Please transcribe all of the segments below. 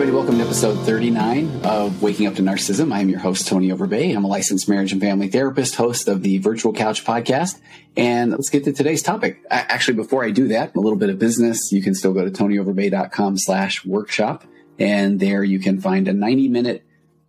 Everybody, welcome to episode 39 of Waking Up to Narcissism. I am your host, Tony Overbay. I'm a licensed marriage and family therapist, host of the Virtual Couch podcast. And let's get to today's topic. Actually, before I do that, a little bit of business. You can still go to tonyoverbay.com slash workshop. And there you can find a 90 minute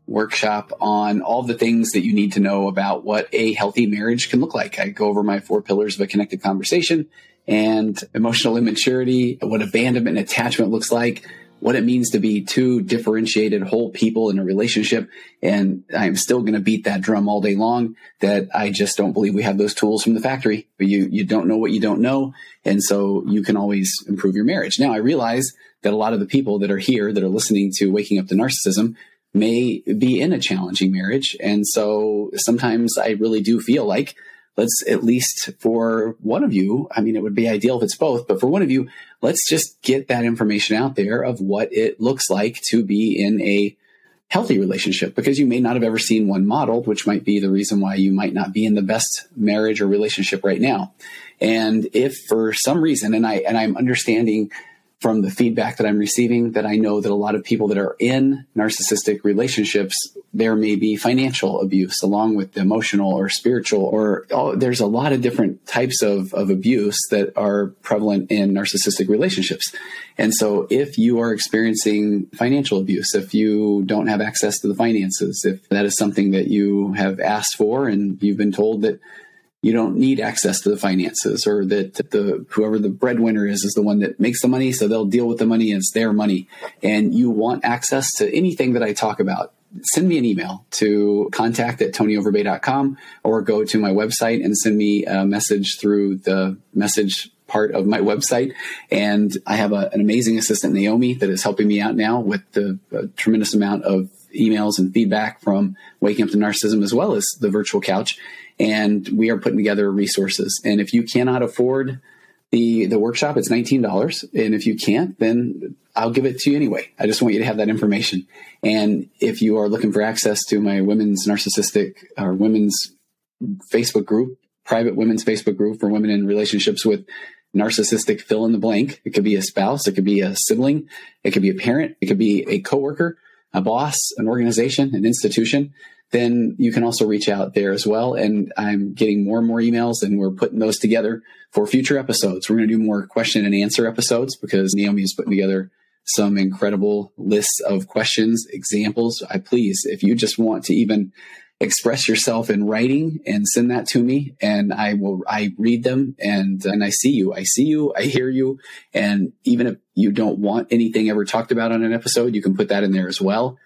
workshop on all the things that you need to know about what a healthy marriage can look like. I go over my four pillars of a connected conversation and emotional immaturity, what abandonment and attachment looks like, what it means to be two differentiated whole people in a relationship. And I'm still going to beat that drum all day long that I just don't believe we have those tools from the factory. But you, you don't know what you don't know. And so you can always improve your marriage. Now I realize that a lot of the people that are here that are listening to waking up to narcissism may be in a challenging marriage. And so sometimes I really do feel like let's at least for one of you, I mean, it would be ideal if it's both, but for one of you, let's just get that information out there of what it looks like to be in a healthy relationship because you may not have ever seen one modeled, which might be the reason why you might not be in the best marriage or relationship right now. And if for some reason, and I, and I'm understanding from the feedback that I'm receiving that I know that a lot of people that are in narcissistic relationships, there may be financial abuse along with the emotional or spiritual, or oh, there's a lot of different types of, of abuse that are prevalent in narcissistic relationships. And so if you are experiencing financial abuse, if you don't have access to the finances, if that is something that you have asked for and you've been told that you don't need access to the finances or that the whoever the breadwinner is is the one that makes the money so they'll deal with the money it's their money and you want access to anything that i talk about send me an email to contact at tonyoverbay.com or go to my website and send me a message through the message part of my website. And I have a, an amazing assistant, Naomi, that is helping me out now with the tremendous amount of emails and feedback from Waking Up to Narcissism as well as the virtual couch and we are putting together resources. And if you cannot afford the the workshop, it's nineteen dollars, and if you can't, then I'll give it to you anyway. I just want you to have that information. And if you are looking for access to my women's narcissistic or women's Facebook group, private women's Facebook group for women in relationships with narcissistic fill in the blank. It could be a spouse, it could be a sibling, it could be a parent, it could be a coworker, a boss, an organization, an institution then you can also reach out there as well. And I'm getting more and more emails and we're putting those together for future episodes. We're going to do more question and answer episodes because Naomi is putting together some incredible lists of questions, examples. I please, if you just want to even express yourself in writing and send that to me and I will, I read them and, and I see you. I see you. I hear you. And even if you don't want anything ever talked about on an episode, you can put that in there as well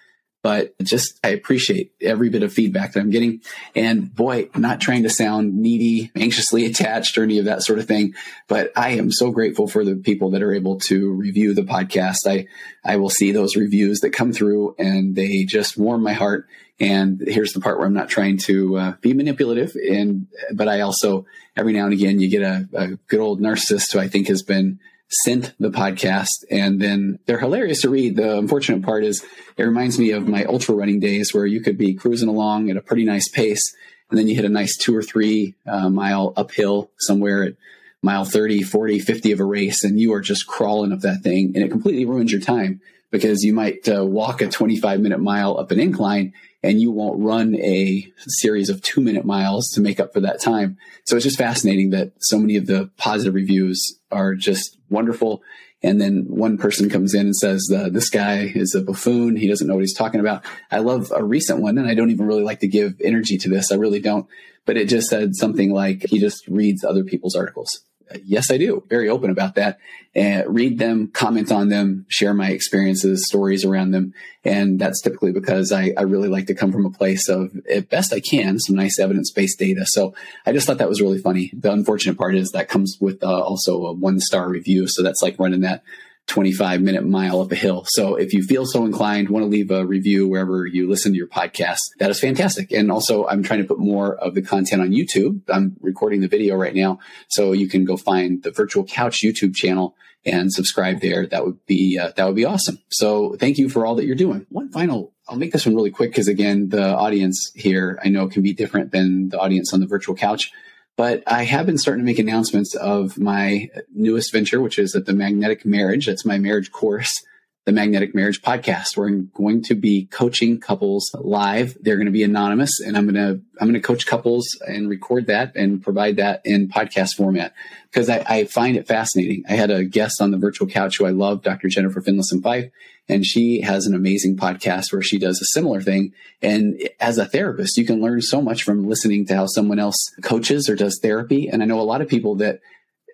but just I appreciate every bit of feedback that I'm getting. And boy, not trying to sound needy, anxiously attached or any of that sort of thing, but I am so grateful for the people that are able to review the podcast. I, I will see those reviews that come through and they just warm my heart. And here's the part where I'm not trying to uh, be manipulative. And, but I also, every now and again, you get a, a good old narcissist who I think has been sent the podcast and then they're hilarious to read. The unfortunate part is it reminds me of my ultra running days where you could be cruising along at a pretty nice pace and then you hit a nice two or three uh, mile uphill somewhere at mile 30, 40, 50 of a race and you are just crawling up that thing and it completely ruins your time because you might uh, walk a 25 minute mile up an incline and you won't run a series of two minute miles to make up for that time. So it's just fascinating that so many of the positive reviews are just wonderful. And then one person comes in and says, uh, this guy is a buffoon. He doesn't know what he's talking about. I love a recent one and I don't even really like to give energy to this. I really don't. But it just said something like he just reads other people's articles. Yes, I do. Very open about that. And read them, comment on them, share my experiences, stories around them. And that's typically because I, I really like to come from a place of, at best I can, some nice evidence based data. So I just thought that was really funny. The unfortunate part is that comes with uh, also a one star review. So that's like running that 25 minute mile up a hill. So if you feel so inclined, want to leave a review wherever you listen to your podcast, that is fantastic. And also I'm trying to put more of the content on YouTube. I'm recording the video right now. So you can go find the virtual couch YouTube channel and subscribe there. That would be, uh, that would be awesome. So thank you for all that you're doing. One final, I'll make this one really quick because again, the audience here I know can be different than the audience on the virtual couch. But I have been starting to make announcements of my newest venture, which is at the Magnetic Marriage. That's my marriage course the Magnetic Marriage Podcast. We're going to be coaching couples live. They're going to be anonymous and I'm going to, I'm going to coach couples and record that and provide that in podcast format because I, I, find it fascinating. I had a guest on the virtual couch who I love, Dr. Jennifer Finlayson Fife, and she has an amazing podcast where she does a similar thing. And as a therapist, you can learn so much from listening to how someone else coaches or does therapy. And I know a lot of people that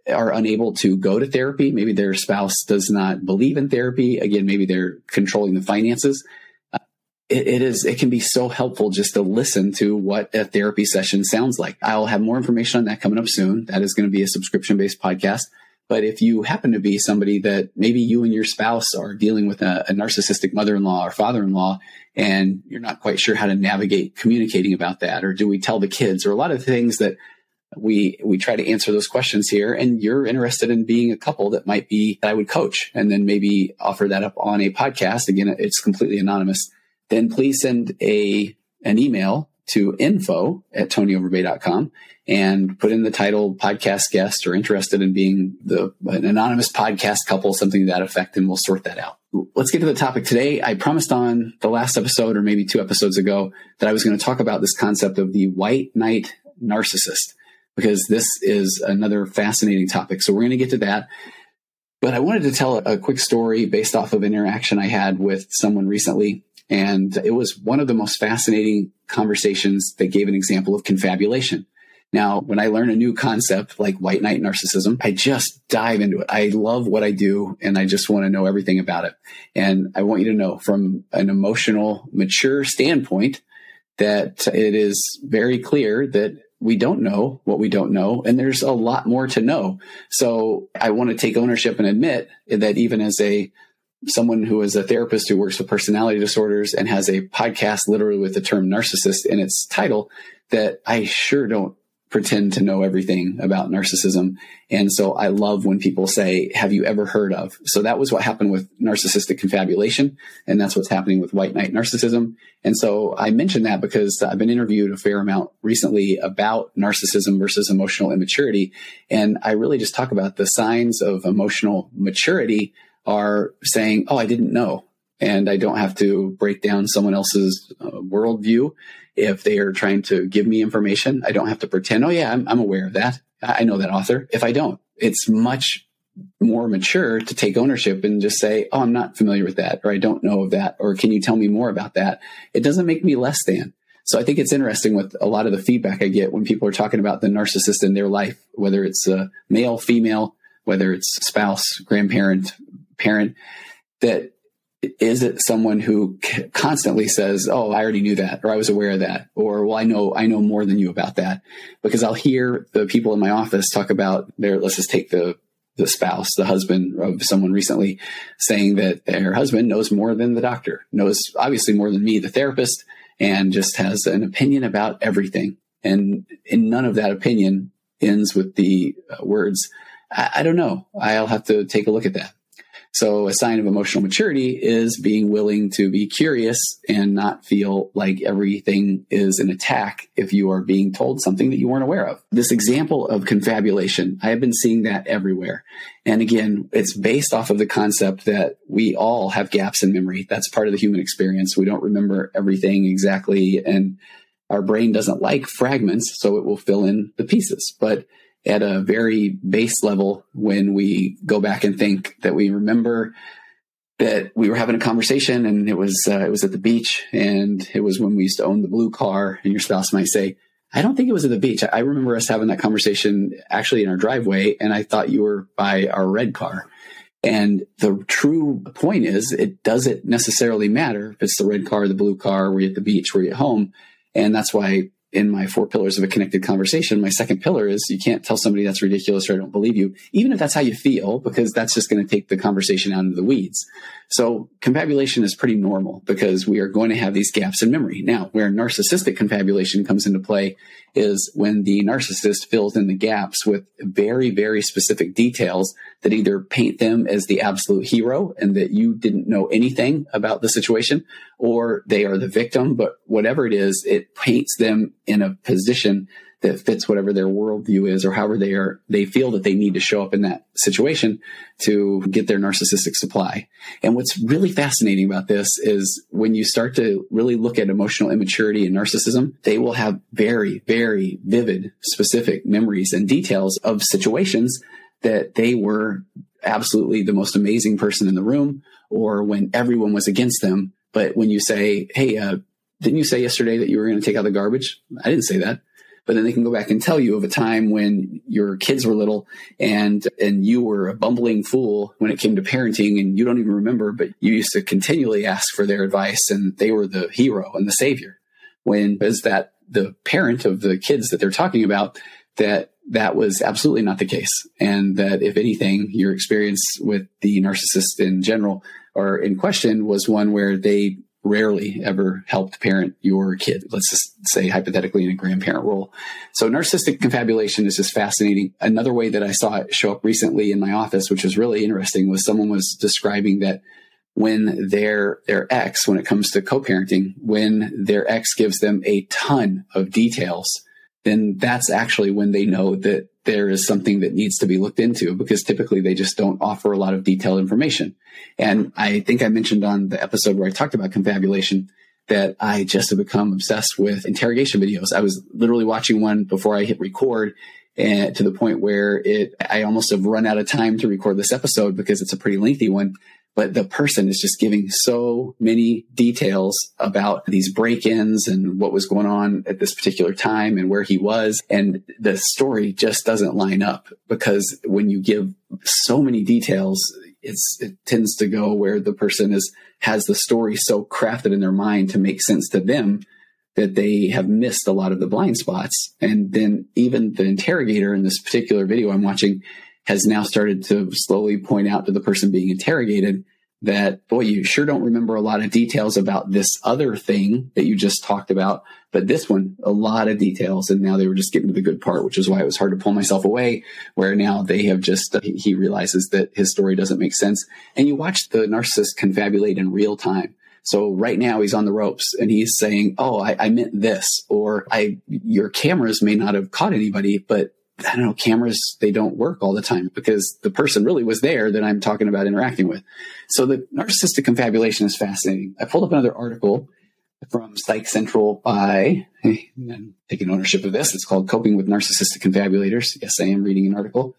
are unable to go to therapy. Maybe their spouse does not believe in therapy. Again, maybe they're controlling the finances. Uh, it, it is, it can be so helpful just to listen to what a therapy session sounds like. I'll have more information on that coming up soon. That is going to be a subscription based podcast. But if you happen to be somebody that maybe you and your spouse are dealing with a, a narcissistic mother-in-law or father-in-law, and you're not quite sure how to navigate communicating about that, or do we tell the kids, or a lot of things that we we try to answer those questions here and you're interested in being a couple that might be that I would coach and then maybe offer that up on a podcast. Again it's completely anonymous. Then please send a an email to info at tonyoverbay.com and put in the title podcast guest or interested in being the an anonymous podcast couple something to that effect and we'll sort that out let's get to the topic today i promised on the last episode or maybe two episodes ago that i was going to talk about this concept of the white knight narcissist because this is another fascinating topic. So we're going to get to that. But I wanted to tell a quick story based off of an interaction I had with someone recently. And it was one of the most fascinating conversations that gave an example of confabulation. Now, when I learn a new concept like white knight narcissism, I just dive into it. I love what I do and I just want to know everything about it. And I want you to know from an emotional, mature standpoint that it is very clear that we don't know what we don't know and there's a lot more to know so i want to take ownership and admit that even as a someone who is a therapist who works with personality disorders and has a podcast literally with the term narcissist in its title that i sure don't pretend to know everything about narcissism. And so I love when people say, have you ever heard of? So that was what happened with narcissistic confabulation. And that's what's happening with white knight narcissism. And so I mentioned that because I've been interviewed a fair amount recently about narcissism versus emotional immaturity. And I really just talk about the signs of emotional maturity are saying, Oh, I didn't know. And I don't have to break down someone else's uh, worldview if they are trying to give me information, I don't have to pretend, oh, yeah, I'm, I'm aware of that. I know that author. If I don't, it's much more mature to take ownership and just say, Oh, I'm not familiar with that, or I don't know of that, or can you tell me more about that? It doesn't make me less than. So I think it's interesting with a lot of the feedback I get when people are talking about the narcissist in their life, whether it's a male, female, whether it's spouse, grandparent, parent, that is it someone who constantly says, "Oh, I already knew that," or "I was aware of that," or "Well, I know I know more than you about that," because I'll hear the people in my office talk about their. Let's just take the the spouse, the husband of someone recently, saying that their husband knows more than the doctor, knows obviously more than me, the therapist, and just has an opinion about everything. And, in none of that opinion ends with the uh, words, I, I don't know. I'll have to take a look at that. So a sign of emotional maturity is being willing to be curious and not feel like everything is an attack if you are being told something that you weren't aware of. This example of confabulation, I have been seeing that everywhere. And again, it's based off of the concept that we all have gaps in memory. That's part of the human experience. We don't remember everything exactly and our brain doesn't like fragments, so it will fill in the pieces. But at a very base level when we go back and think that we remember that we were having a conversation and it was uh, it was at the beach and it was when we used to own the blue car and your spouse might say I don't think it was at the beach. I remember us having that conversation actually in our driveway, and I thought you were by our red car. And the true point is, it doesn't necessarily matter if it's the red car, the blue car, were you at the beach, were you at home. And that's why in my four pillars of a connected conversation, my second pillar is you can't tell somebody that's ridiculous or I don't believe you, even if that's how you feel, because that's just going to take the conversation out into the weeds. So confabulation is pretty normal because we are going to have these gaps in memory. Now, where narcissistic confabulation comes into play is when the narcissist fills in the gaps with very, very specific details that either paint them as the absolute hero and that you didn't know anything about the situation, or they are the victim. But whatever it is, it paints them in a position that fits whatever their worldview is or however they are, they feel that they need to show up in that situation to get their narcissistic supply. And what's really fascinating about this is when you start to really look at emotional immaturity and narcissism, they will have very, very vivid, specific memories and details of situations that they were absolutely the most amazing person in the room or when everyone was against them. But when you say, Hey, uh, didn't you say yesterday that you were going to take out the garbage? I didn't say that but then they can go back and tell you of a time when your kids were little and and you were a bumbling fool when it came to parenting and you don't even remember but you used to continually ask for their advice and they were the hero and the savior. When is that the parent of the kids that they're talking about that that was absolutely not the case? And that if anything your experience with the narcissist in general or in question was one where they rarely ever helped parent your kid. Let's just say hypothetically in a grandparent role. So narcissistic confabulation is just fascinating. Another way that I saw it show up recently in my office, which was really interesting, was someone was describing that when their their ex, when it comes to co-parenting, when their ex gives them a ton of details, then that's actually when they know that there is something that needs to be looked into because typically they just don't offer a lot of detailed information. And I think I mentioned on the episode where I talked about confabulation that I just have become obsessed with interrogation videos. I was literally watching one before I hit record and to the point where it, I almost have run out of time to record this episode because it's a pretty lengthy one but the person is just giving so many details about these break-ins and what was going on at this particular time and where he was. And the story just doesn't line up because when you give so many details, it tends to go where the person is, has the story so crafted in their mind to make sense to them that they have missed a lot of the blind spots. And then even the interrogator in this particular video I'm watching has now started to slowly point out to the person being interrogated that, boy, you sure don't remember a lot of details about this other thing that you just talked about. But this one, a lot of details. And now they were just getting to the good part, which is why it was hard to pull myself away, where now they have just, uh, he realizes that his story doesn't make sense. And you watch the narcissist confabulate in real time. So right now he's on the ropes and he's saying, Oh, I, I meant this, or I, your cameras may not have caught anybody, but I don't know, cameras, they don't work all the time because the person really was there that I'm talking about interacting with. So the narcissistic confabulation is fascinating. I pulled up another article from Psych Central by, I'm taking ownership of this. It's called Coping with Narcissistic Confabulators. Yes, I am reading an article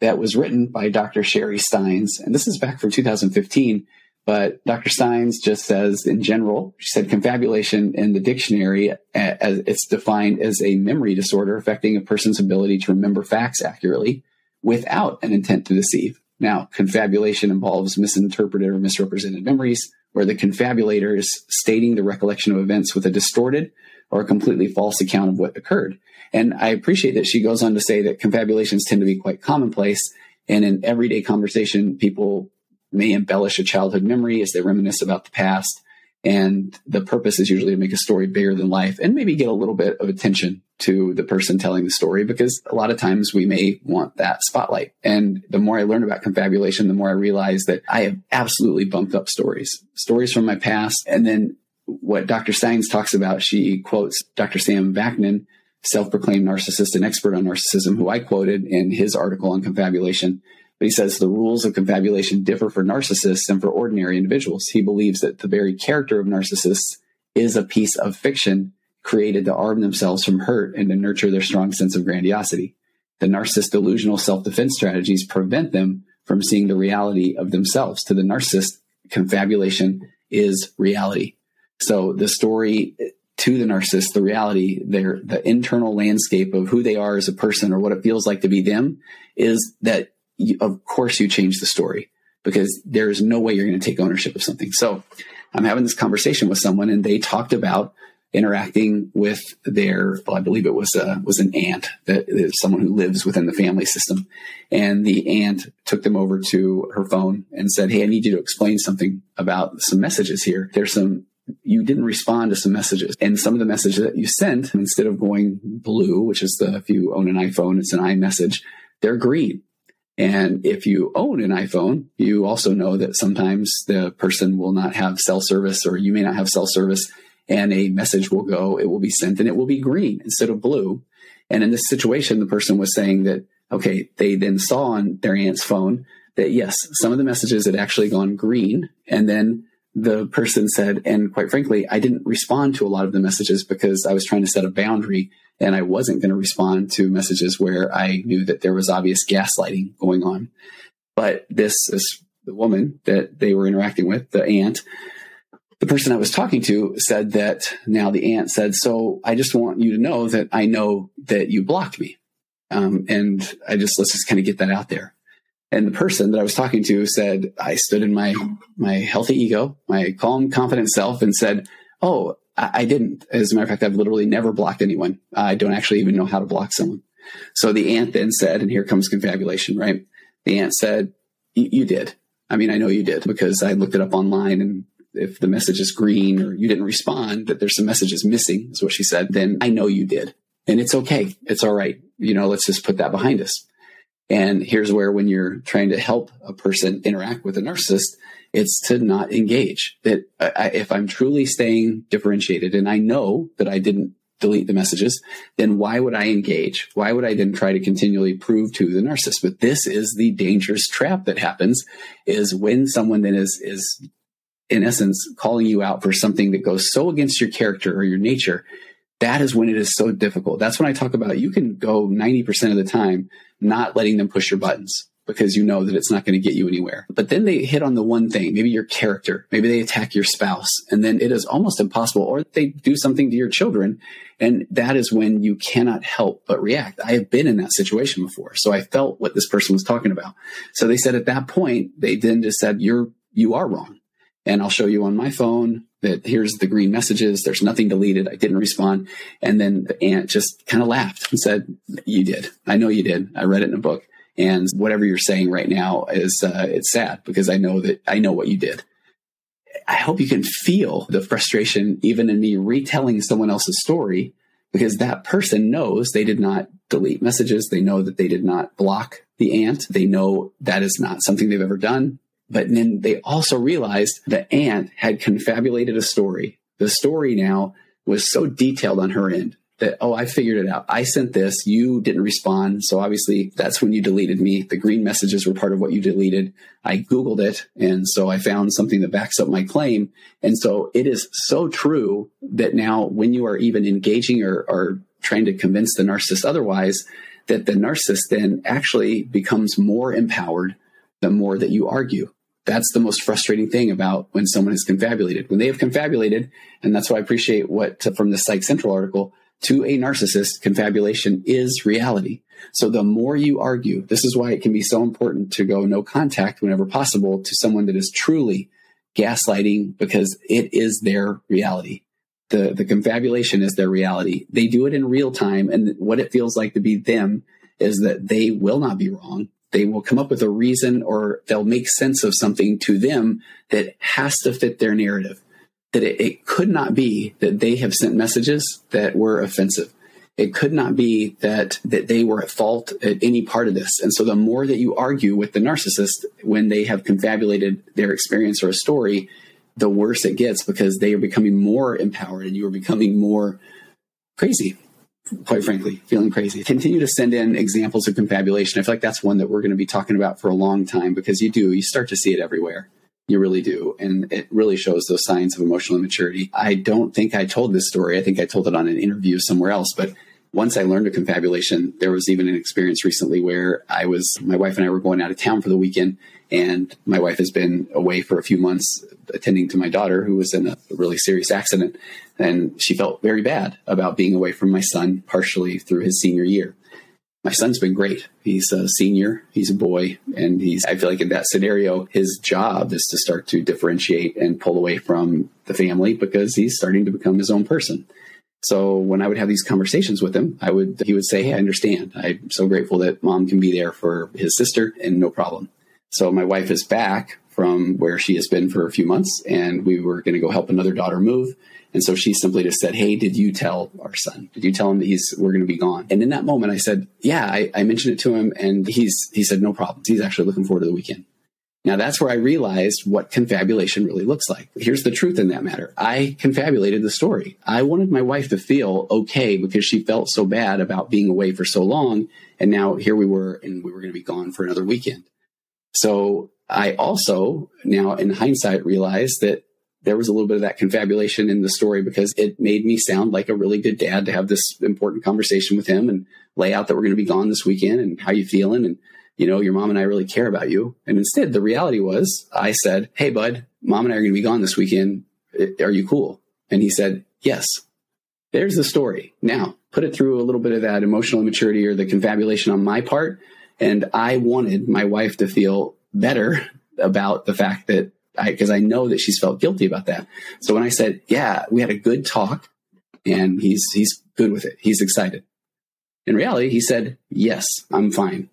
that was written by Dr. Sharie Stines. And this is back from 2015. But Dr. Stines just says in general, she said confabulation in the dictionary, as it's defined as a memory disorder affecting a person's ability to remember facts accurately without an intent to deceive. Now, confabulation involves misinterpreted or misrepresented memories, where the confabulator is stating the recollection of events with a distorted or a completely false account of what occurred. And I appreciate that she goes on to say that confabulations tend to be quite commonplace. And in everyday conversation, people may embellish a childhood memory as they reminisce about the past. And the purpose is usually to make a story bigger than life and maybe get a little bit of attention to the person telling the story because a lot of times we may want that spotlight. And the more I learn about confabulation, the more I realize that I have absolutely bumped up stories, stories from my past. And then what Dr. Stines talks about, she quotes Dr. Sam Vaknin, self-proclaimed narcissist and expert on narcissism, who I quoted in his article on confabulation. But he says the rules of confabulation differ for narcissists and for ordinary individuals. He believes that the very character of narcissists is a piece of fiction created to arm themselves from hurt and to nurture their strong sense of grandiosity. The narcissist delusional self-defense strategies prevent them from seeing the reality of themselves. To the narcissist, confabulation is reality. So the story to the narcissist the reality, their the internal landscape of who they are as a person or what it feels like to be them is that you, of course you change the story because there is no way you're going to take ownership of something. So I'm having this conversation with someone and they talked about interacting with their, well, I believe it was a, was an aunt that is someone who lives within the family system. And the aunt took them over to her phone and said, Hey, I need you to explain something about some messages here. There's some you didn't respond to some messages. And some of the messages that you sent, instead of going blue, which is the, if you own an iPhone, it's an iMessage, they're green. And if you own an iPhone, you also know that sometimes the person will not have cell service or you may not have cell service and a message will go, it will be sent and it will be green instead of blue. And in this situation, the person was saying that, okay, they then saw on their aunt's phone that yes, some of the messages had actually gone green. And then the person said, and quite frankly, I didn't respond to a lot of the messages because I was trying to set a boundary and I wasn't going to respond to messages where I knew that there was obvious gaslighting going on. But this, this the woman that they were interacting with, the aunt, the person I was talking to said that now the aunt said, so I just want you to know that I know that you blocked me. Um, and I just, let's just kind of get that out there. And the person that I was talking to said, I stood in my, my healthy ego, my calm, confident self and said, Oh, I, I didn't. As a matter of fact, I've literally never blocked anyone. I don't actually even know how to block someone. So the aunt then said, and here comes confabulation, right? The aunt said, you did. I mean, I know you did because I looked it up online and if the message is green or you didn't respond, that there's some messages missing is what she said, then I know you did. And it's okay. It's all right. You know, let's just put that behind us. And here's where, when you're trying to help a person interact with a narcissist, it's to not engage. That if I'm truly staying differentiated and I know that I didn't delete the messages, then why would I engage? Why would I then try to continually prove to the narcissist? But this is the dangerous trap that happens is when someone then is, is in essence calling you out for something that goes so against your character or your nature that is when it is so difficult. That's when I talk about you can go 90% of the time not letting them push your buttons because you know that it's not going to get you anywhere. But then they hit on the one thing, maybe your character, maybe they attack your spouse, and then it is almost impossible, or they do something to your children. And that is when you cannot help but react. I have been in that situation before. So I felt what this person was talking about. So they said at that point, they then just said, you're, you are wrong. And I'll show you on my phone that here's the green messages. There's nothing deleted. I didn't respond. And then the aunt just kind of laughed and said, you did. I know you did. I read it in a book. And whatever you're saying right now is, uh, it's sad because I know that I know what you did. I hope you can feel the frustration even in me retelling someone else's story because that person knows they did not delete messages. They know that they did not block the aunt. They know that is not something they've ever done. But then they also realized the aunt had confabulated a story. The story now was so detailed on her end that, oh, I figured it out. I sent this. You didn't respond. So obviously that's when you deleted me. The green messages were part of what you deleted. I Googled it. And so I found something that backs up my claim. And so it is so true that now when you are even engaging or, or trying to convince the narcissist otherwise, that the narcissist then actually becomes more empowered the more that you argue that's the most frustrating thing about when someone is confabulated. When they have confabulated, and that's why I appreciate what from the Psych Central article, to a narcissist, confabulation is reality. So the more you argue, this is why it can be so important to go no contact whenever possible to someone that is truly gaslighting because it is their reality. The, the confabulation is their reality. They do it in real time. And what it feels like to be them is that they will not be wrong they will come up with a reason or they'll make sense of something to them that has to fit their narrative. That it, it, could not be that they have sent messages that were offensive. It could not be that, that they were at fault at any part of this. And so the more that you argue with the narcissist when they have confabulated their experience or a story, the worse it gets because they are becoming more empowered and you are becoming more crazy quite frankly, feeling crazy. Continue to send in examples of confabulation. I feel like that's one that we're going to be talking about for a long time because you do, you start to see it everywhere. You really do. And it really shows those signs of emotional immaturity. I don't think I told this story. I think I told it on an interview somewhere else, but once I learned a confabulation, there was even an experience recently where I was, my wife and I were going out of town for the weekend, and my wife has been away for a few months attending to my daughter who was in a really serious accident. And she felt very bad about being away from my son, partially through his senior year. My son's been great. He's a senior, he's a boy, and he's, I feel like in that scenario, his job is to start to differentiate and pull away from the family because he's starting to become his own person. So when I would have these conversations with him, I would he would say, "Hey, I understand. I'm so grateful that mom can be there for his sister and no problem." So my wife is back from where she has been for a few months and we were going to go help another daughter move. And so she simply just said, Hey, did you tell our son? Did you tell him that he's, we're going to be gone? And in that moment, I said, yeah, I, I mentioned it to him and he's, he said, no problem. He's actually looking forward to the weekend. Now that's where I realized what confabulation really looks like. Here's the truth in that matter. I confabulated the story. I wanted my wife to feel okay because she felt so bad about being away for so long. And now here we were and we were going to be gone for another weekend. So I also now in hindsight realized that there was a little bit of that confabulation in the story because it made me sound like a really good dad to have this important conversation with him and lay out that we're going to be gone this weekend and how you feeling and you know your mom and I really care about you. And instead the reality was I said, "Hey bud, mom and I are going to be gone this weekend. Are you cool?" And he said, "Yes." There's the story. Now, put it through a little bit of that emotional immaturity or the confabulation on my part and I wanted my wife to feel better about the fact that I, because I know that she's felt guilty about that. So when I said, yeah, we had a good talk and he's, he's good with it. He's excited. In reality, he said, yes, I'm fine.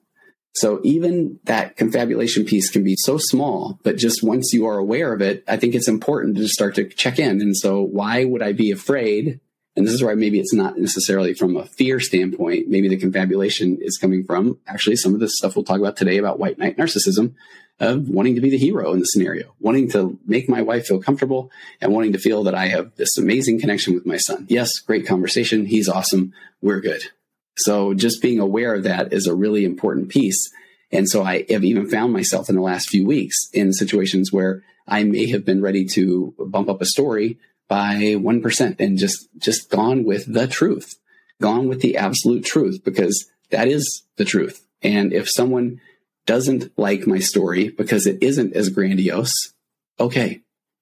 So even that confabulation piece can be so small, but just once you are aware of it, I think it's important to start to check in. And so why would I be afraid and this is why maybe it's not necessarily from a fear standpoint. Maybe the confabulation is coming from actually some of the stuff we'll talk about today about white knight narcissism of wanting to be the hero in the scenario, wanting to make my wife feel comfortable and wanting to feel that I have this amazing connection with my son. Yes, great conversation. He's awesome. We're good. So just being aware of that is a really important piece. And so I have even found myself in the last few weeks in situations where I may have been ready to bump up a story by 1% and just, just gone with the truth, gone with the absolute truth because that is the truth. And if someone doesn't like my story because it isn't as grandiose, okay,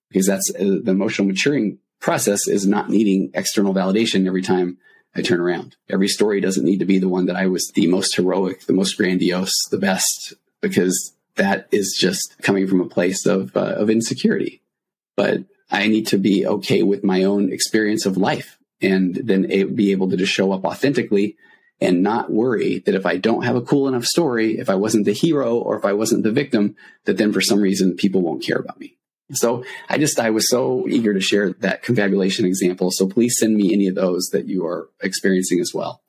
because that's uh, the emotional maturing process is not needing external validation every time I turn around. Every story doesn't need to be the one that I was the most heroic, the most grandiose, the best, because that is just coming from a place of, uh, of insecurity. But I need to be okay with my own experience of life and then be able to just show up authentically and not worry that if I don't have a cool enough story, if I wasn't the hero or if I wasn't the victim, that then for some reason people won't care about me. So I just, I was so eager to share that confabulation example. So please send me any of those that you are experiencing as well.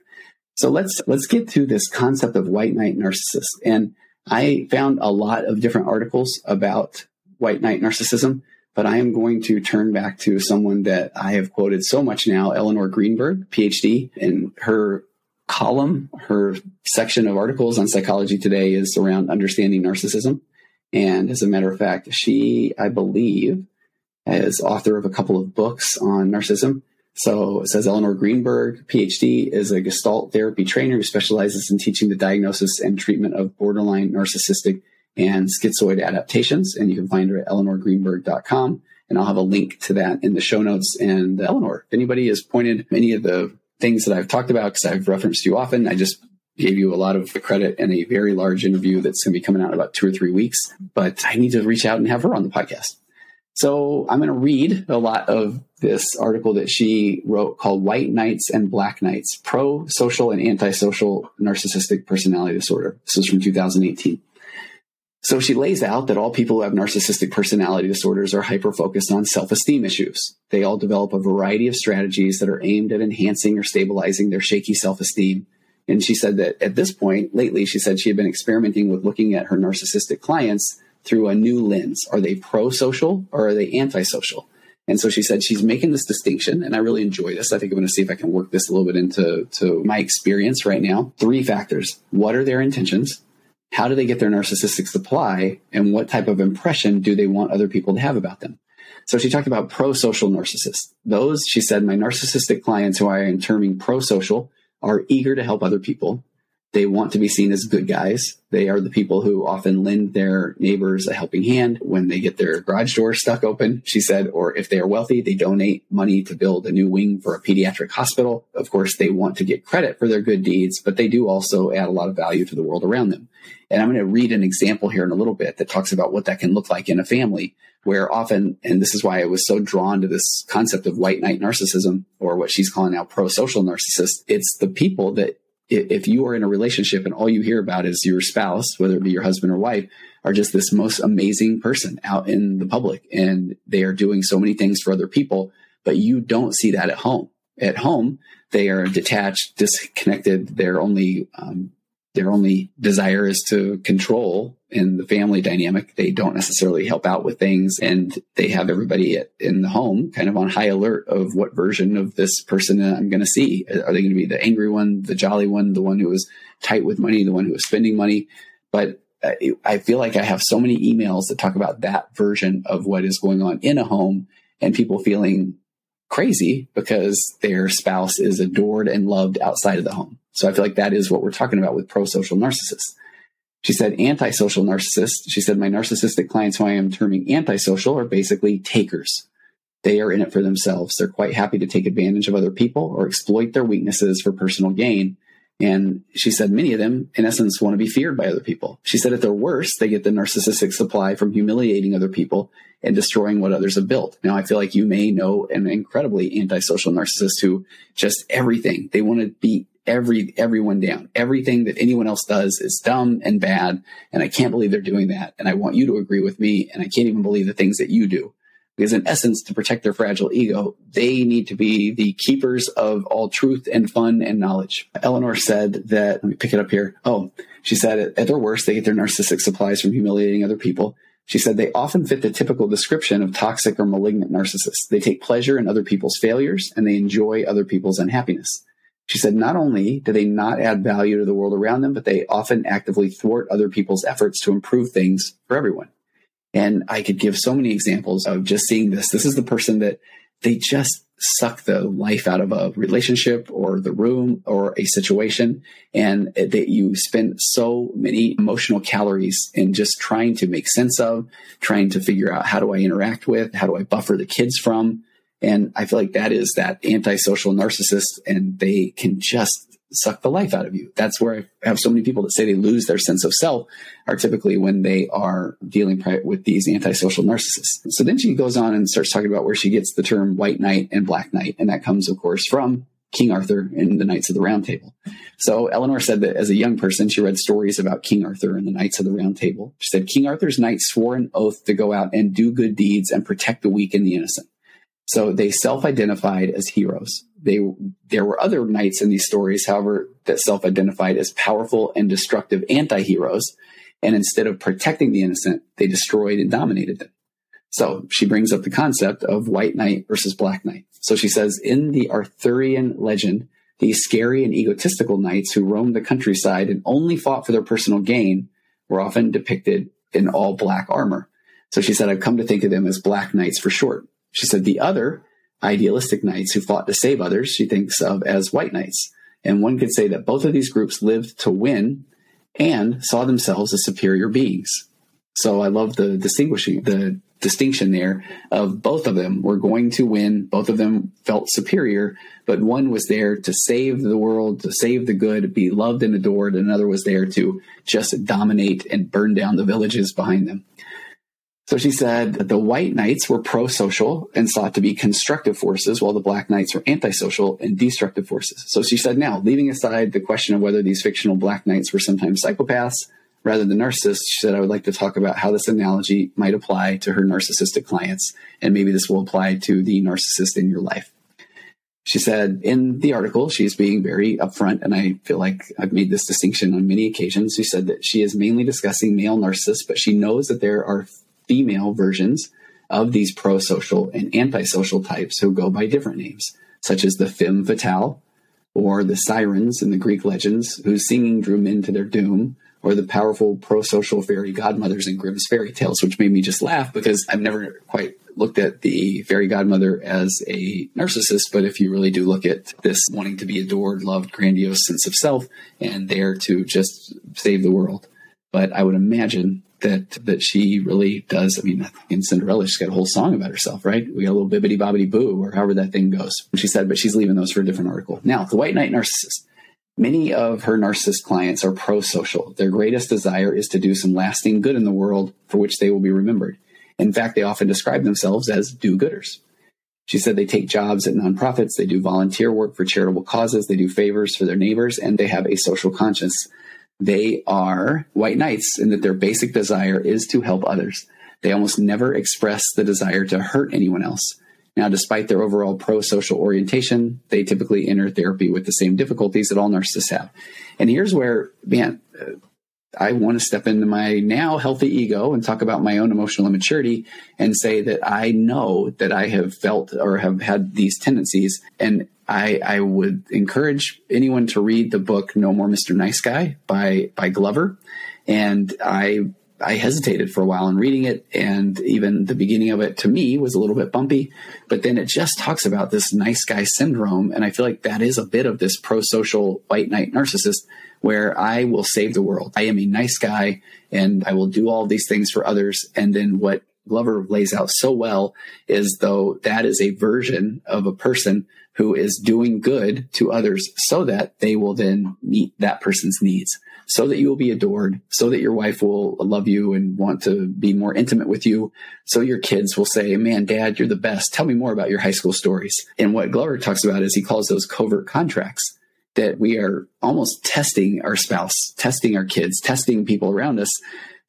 So let's, let's get to this concept of white knight narcissist. And I found a lot of different articles about white knight narcissism but I am going to turn back to someone that I have quoted so much now, Elinor Greenberg, PhD, and her column, her section of articles on psychology today is around understanding narcissism. And as a matter of fact, she, I believe, is author of a couple of books on narcissism. So it says Elinor Greenberg, PhD, is a Gestalt therapy trainer who specializes in teaching the diagnosis and treatment of borderline narcissistic and schizoid adaptations. And you can find her at elinorgreenberg.com. And I'll have a link to that in the show notes. And uh, Elinor, if anybody has pointed any of the things that I've talked about, because I've referenced you often, I just gave you a lot of credit in a very large interview that's going to be coming out in about two or three weeks. But I need to reach out and have her on the podcast. So I'm going to read a lot of this article that she wrote called White Knights and Black Knights, Pro Social and Antisocial Narcissistic Personality Disorder. This was from 2018. So she lays out that all people who have narcissistic personality disorders are hyper focused on self esteem issues. They all develop a variety of strategies that are aimed at enhancing or stabilizing their shaky self esteem. And she said that at this point, lately, she said she had been experimenting with looking at her narcissistic clients through a new lens. Are they pro social or are they antisocial? And so she said she's making this distinction, and I really enjoy this. I think I'm going to see if I can work this a little bit into to my experience right now. Three factors. What are their intentions? How do they get their narcissistic supply and what type of impression do they want other people to have about them? So she talked about pro-social narcissists. Those, she said, my narcissistic clients who I am terming pro-social are eager to help other people. They want to be seen as good guys. They are the people who often lend their neighbors a helping hand when they get their garage door stuck open, she said, or if they are wealthy, they donate money to build a new wing for a pediatric hospital. Of course, they want to get credit for their good deeds, but they do also add a lot of value to the world around them. And I'm going to read an example here in a little bit that talks about what that can look like in a family where often, and this is why I was so drawn to this concept of white knight narcissism or what she's calling now pro-social narcissist. It's the people that if you are in a relationship and all you hear about is your spouse, whether it be your husband or wife, are just this most amazing person out in the public and they are doing so many things for other people, but you don't see that at home. At home, they are detached, disconnected. They're only um, their only desire is to control in the family dynamic. They don't necessarily help out with things and they have everybody in the home kind of on high alert of what version of this person I'm going to see. Are they going to be the angry one, the jolly one, the one who is tight with money, the one who is spending money? But I feel like I have so many emails that talk about that version of what is going on in a home and people feeling crazy because their spouse is adored and loved outside of the home. So I feel like that is what we're talking about with pro social narcissists. She said antisocial narcissists. She said my narcissistic clients who I am terming antisocial are basically takers. They are in it for themselves. They're quite happy to take advantage of other people or exploit their weaknesses for personal gain. And she said many of them, in essence, want to be feared by other people. She said at their worst, they get the narcissistic supply from humiliating other people and destroying what others have built. Now, I feel like you may know an incredibly antisocial narcissist who just everything, they want to beat every everyone down. Everything that anyone else does is dumb and bad, and I can't believe they're doing that. And I want you to agree with me, and I can't even believe the things that you do. Because in essence, to protect their fragile ego, they need to be the keepers of all truth and fun and knowledge. Elinor said that, let me pick it up here. Oh, she said at their worst, they get their narcissistic supplies from humiliating other people. She said they often fit the typical description of toxic or malignant narcissists. They take pleasure in other people's failures and they enjoy other people's unhappiness. She said not only do they not add value to the world around them, but they often actively thwart other people's efforts to improve things for everyone. And I could give so many examples of just seeing this. This is the person that they just suck the life out of a relationship or the room or a situation. And that you spend so many emotional calories in just trying to make sense of, trying to figure out how do I interact with, how do I buffer the kids from. And I feel like that is that antisocial narcissist and they can just suck the life out of you. That's where I have so many people that say they lose their sense of self are typically when they are dealing with these antisocial narcissists. So then she goes on and starts talking about where she gets the term white knight and black knight. And that comes, of course, from King Arthur and the Knights of the Round Table. So Elinor said that as a young person, she read stories about King Arthur and the Knights of the Round Table. She said King Arthur's knights swore an oath to go out and do good deeds and protect the weak and the innocent. So they self-identified as heroes. They, there were other knights in these stories, however, that self-identified as powerful and destructive anti-heroes. And instead of protecting the innocent, they destroyed and dominated them. So she brings up the concept of white knight versus black knight. So she says in the Arthurian legend, these scary and egotistical knights who roamed the countryside and only fought for their personal gain were often depicted in all black armor. So she said, I've come to think of them as black knights for short. She said the other idealistic knights who fought to save others, she thinks of as white knights. And one could say that both of these groups lived to win and saw themselves as superior beings. So I love the distinguishing, the distinction there of both of them were going to win. Both of them felt superior, but one was there to save the world, to save the good, be loved and adored. And another was there to just dominate and burn down the villages behind them. So she said that the white knights were pro social and sought to be constructive forces, while the black knights were antisocial and destructive forces. So she said, now, leaving aside the question of whether these fictional black knights were sometimes psychopaths rather than narcissists, she said, I would like to talk about how this analogy might apply to her narcissistic clients, and maybe this will apply to the narcissist in your life. She said in the article, she's being very upfront, and I feel like I've made this distinction on many occasions. She said that she is mainly discussing male narcissists, but she knows that there are female versions of these pro-social and antisocial types who go by different names, such as the femme fatale, or the sirens in the Greek legends whose singing drew men to their doom, or the powerful pro-social fairy godmothers in Grimm's fairy tales, which made me just laugh because I've never quite looked at the fairy godmother as a narcissist, but if you really do look at this wanting to be adored, loved, grandiose sense of self and there to just save the world. But I would imagine that that she really does. I mean, in Cinderella, she's got a whole song about herself, right? We got a little bibbity bobbity boo, or however that thing goes. She said, but she's leaving those for a different article. Now, the White Knight narcissist. Many of her narcissist clients are pro social. Their greatest desire is to do some lasting good in the world for which they will be remembered. In fact, they often describe themselves as do gooders. She said they take jobs at nonprofits, they do volunteer work for charitable causes, they do favors for their neighbors, and they have a social conscience. They are white knights in that their basic desire is to help others. They almost never express the desire to hurt anyone else. Now, despite their overall pro social orientation, they typically enter therapy with the same difficulties that all narcissists have. And here's where, man, I want to step into my now healthy ego and talk about my own emotional immaturity and say that I know that I have felt or have had these tendencies. And I, I would encourage anyone to read the book No More Mr. Nice Guy by, by Glover. And I, I hesitated for a while in reading it. And even the beginning of it to me was a little bit bumpy, but then it just talks about this nice guy syndrome. And I feel like that is a bit of this pro social white knight narcissist where I will save the world. I am a nice guy and I will do all these things for others. And then what Glover lays out so well is though that is a version of a person who is doing good to others so that they will then meet that person's needs so that you will be adored, so that your wife will love you and want to be more intimate with you. So your kids will say, man, dad, you're the best. Tell me more about your high school stories. And what Glover talks about is he calls those covert contracts that we are almost testing our spouse, testing our kids, testing people around us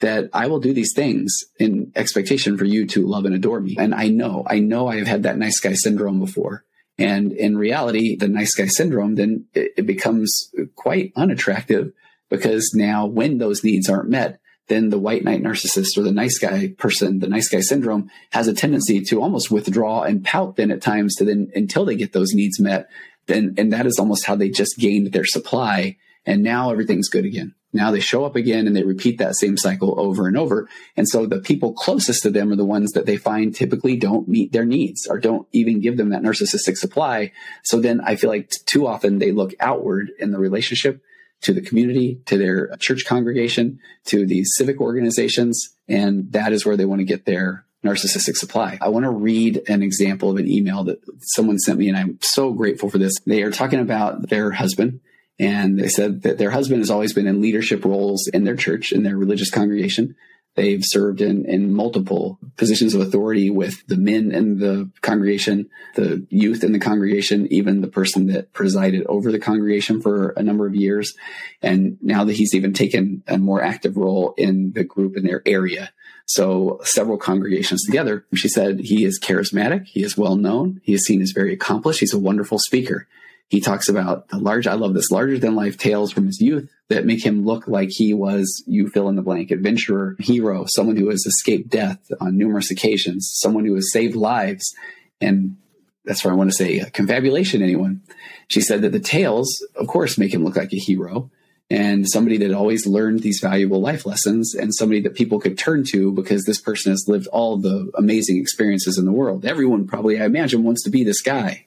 that I will do these things in expectation for you to love and adore me. And I know, I know I have had that nice guy syndrome before. And in reality, the nice guy syndrome, then it, becomes quite unattractive because now when those needs aren't met, then the white knight narcissist or the nice guy person, the nice guy syndrome has a tendency to almost withdraw and pout then at times to then until they get those needs met Then, and that is almost how they just gained their supply. And now everything's good again. Now they show up again and they repeat that same cycle over and over. And so the people closest to them are the ones that they find typically don't meet their needs or don't even give them that narcissistic supply. So then I feel like too often they look outward in the relationship to the community, to their church congregation, to these civic organizations. And that is where they want to get their narcissistic supply. I want to read an example of an email that someone sent me, and I'm so grateful for this. They are talking about their husband, and they said that their husband has always been in leadership roles in their church, in their religious congregation. They've served in, in multiple positions of authority with the men in the congregation, the youth in the congregation, even the person that presided over the congregation for a number of years. And now that he's even taken a more active role in the group in their area. So several congregations together. She said he is charismatic. He is well known. He is seen as very accomplished. He's a wonderful speaker. He talks about the large, I love this, larger than life tales from his youth that make him look like he was, you fill in the blank, adventurer, hero, someone who has escaped death on numerous occasions, someone who has saved lives. And that's where I want to say uh, confabulation, anyone. She said that the tales, of course, make him look like a hero and somebody that always learned these valuable life lessons and somebody that people could turn to because this person has lived all the amazing experiences in the world. Everyone probably, I imagine, wants to be this guy.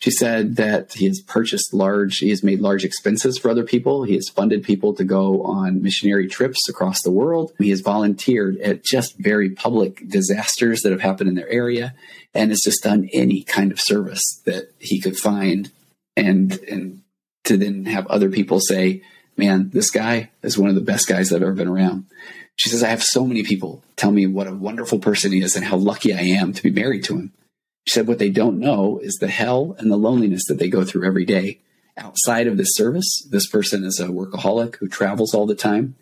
She said that he has purchased large, he has made large expenses for other people. He has funded people to go on missionary trips across the world. He has volunteered at just very public disasters that have happened in their area and has just done any kind of service that he could find and, and to then have other people say, man, this guy is one of the best guys I've ever been around. She says, I have so many people tell me what a wonderful person he is and how lucky I am to be married to him. She said, what they don't know is the hell and the loneliness that they go through every day. Outside of this service, this person is a workaholic who travels all the time.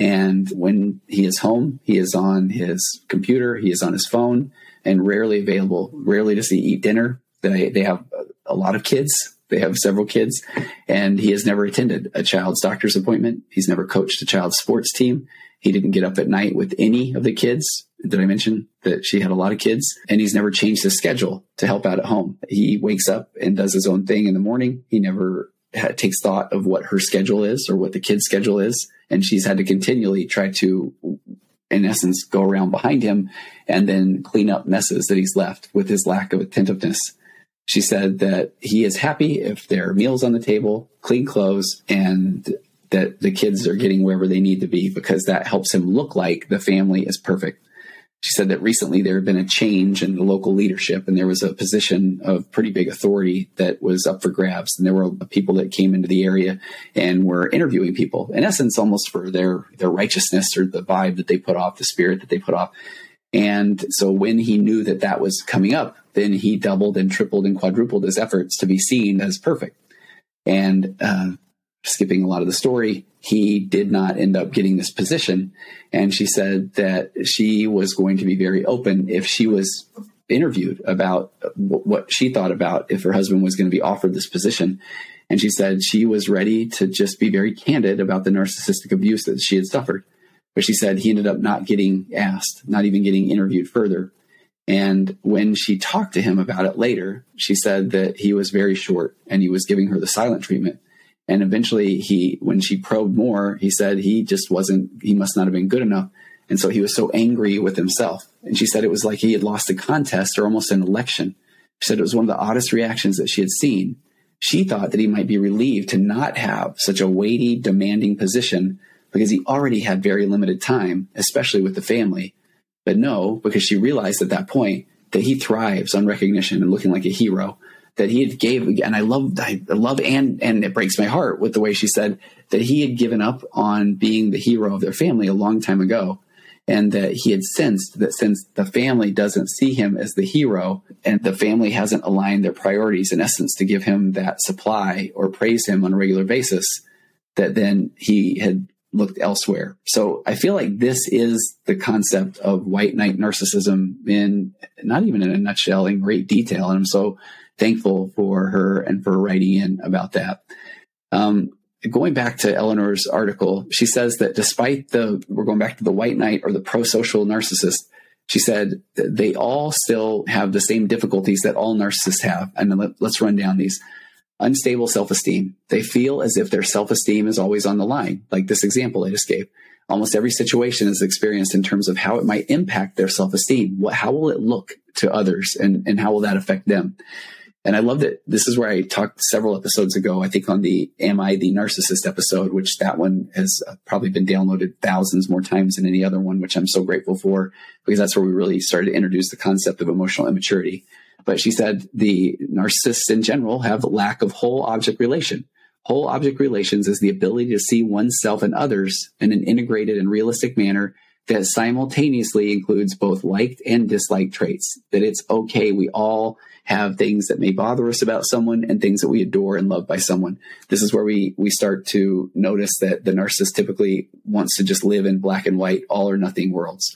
And when he is home, he is on his computer, he is on his phone, and rarely available. Rarely does he eat dinner. They, they have a lot of kids. They have several kids, and he has never attended a child's doctor's appointment. He's never coached a child's sports team. He didn't get up at night with any of the kids. Did I mention that she had a lot of kids? And he's never changed his schedule to help out at home. He wakes up and does his own thing in the morning. He never takes thought of what her schedule is or what the kid's schedule is. And she's had to continually try to in essence, go around behind him and then clean up messes that he's left with his lack of attentiveness. She said that he is happy if there are meals on the table, clean clothes, and that the kids are getting wherever they need to be because that helps him look like the family is perfect. She said that recently there had been a change in the local leadership and there was a position of pretty big authority that was up for grabs. And there were people that came into the area and were interviewing people in essence, almost for their, their righteousness or the vibe that they put off, the spirit that they put off. And so when he knew that that was coming up, then he doubled and tripled and quadrupled his efforts to be seen as perfect. And, uh, skipping a lot of the story, he did not end up getting this position. And she said that she was going to be very open if she was interviewed about what she thought about if her husband was going to be offered this position. And she said she was ready to just be very candid about the narcissistic abuse that she had suffered. But she said he ended up not getting asked, not even getting interviewed further. And when she talked to him about it later, she said that he was very short and he was giving her the silent treatment. And eventually he, when she probed more, he said he just wasn't, he must not have been good enough. And so he was so angry with himself. And she said it was like he had lost a contest or almost an election. She said it was one of the oddest reactions that she had seen. She thought that he might be relieved to not have such a weighty, demanding position because he already had very limited time, especially with the family. But no, because she realized at that point that he thrives on recognition and looking like a hero that he had gave and I love I love and and it breaks my heart with the way she said that he had given up on being the hero of their family a long time ago and that he had sensed that since the family doesn't see him as the hero and the family hasn't aligned their priorities in essence to give him that supply or praise him on a regular basis that then he had looked elsewhere. So I feel like this is the concept of white knight narcissism in not even in a nutshell in great detail. And I'm so thankful for her and for writing in about that. Um, going back to Elinor's article, she says that despite the, we're going back to the white knight or the pro-social narcissist, she said they all still have the same difficulties that all narcissists have. And let, let's run down these. Unstable self-esteem. They feel as if their self-esteem is always on the line, like this example I just gave. Almost every situation is experienced in terms of how it might impact their self-esteem. What, how will it look to others and, and how will that affect them? And I love that this is where I talked several episodes ago, I think on the Am I the Narcissist episode, which that one has uh, probably been downloaded thousands more times than any other one, which I'm so grateful for because that's where we really started to introduce the concept of emotional immaturity. But she said the narcissists in general have lack of whole object relation. Whole object relations is the ability to see oneself and others in an integrated and realistic manner that simultaneously includes both liked and disliked traits. That it's okay. We all have things that may bother us about someone and things that we adore and love by someone. This is where we, we start to notice that the narcissist typically wants to just live in black and white, all or nothing worlds.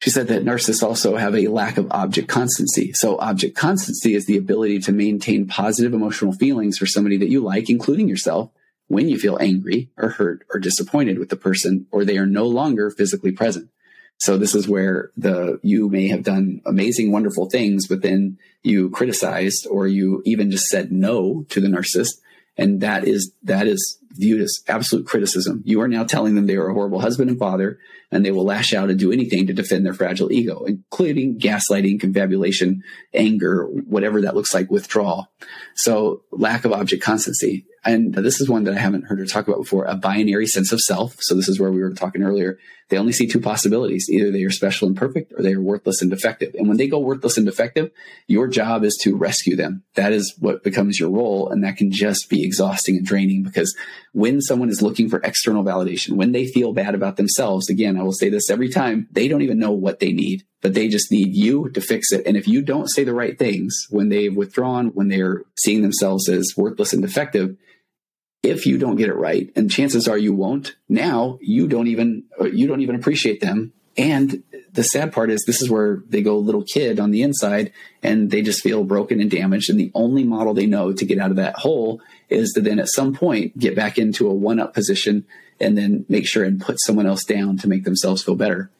She said that narcissists also have a lack of object constancy. So object constancy is the ability to maintain positive emotional feelings for somebody that you like, including yourself, when you feel angry or hurt or disappointed with the person or they are no longer physically present. So this is where the you may have done amazing, wonderful things, but then you criticized or you even just said no to the narcissist. And that is that is viewed as absolute criticism. You are now telling them they are a horrible husband and father, and they will lash out and do anything to defend their fragile ego, including gaslighting, confabulation, anger, whatever that looks like, withdrawal. So lack of object constancy. And this is one that I haven't heard her talk about before, a binary sense of self. So this is where we were talking earlier. They only see two possibilities. Either they are special and perfect or they are worthless and defective. And when they go worthless and defective, your job is to rescue them. That is what becomes your role. And that can just be exhausting and draining because when someone is looking for external validation, when they feel bad about themselves, again, I will say this every time, they don't even know what they need, but they just need you to fix it. And if you don't say the right things when they've withdrawn, when they're seeing themselves as worthless and defective, if you don't get it right, and chances are you won't, now you don't even uh, you don't even appreciate them. And the sad part is this is where they go little kid on the inside and they just feel broken and damaged. And the only model they know to get out of that hole is to then at some point get back into a one up position and then make sure and put someone else down to make themselves feel better.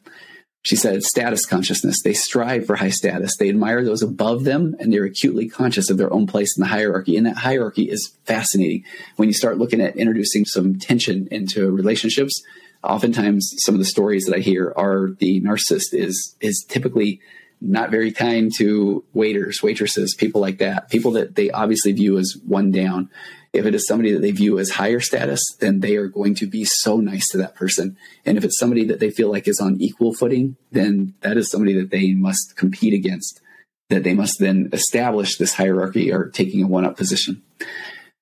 She said status consciousness. They strive for high status. They admire those above them and they're acutely conscious of their own place in the hierarchy. And that hierarchy is fascinating. When you start looking at introducing some tension into relationships, oftentimes some of the stories that I hear are the narcissist is is typically not very kind to waiters, waitresses, people like that, people that they obviously view as one down. If it is somebody that they view as higher status, then they are going to be so nice to that person. And if it's somebody that they feel like is on equal footing, then that is somebody that they must compete against, that they must then establish this hierarchy or taking a one up position.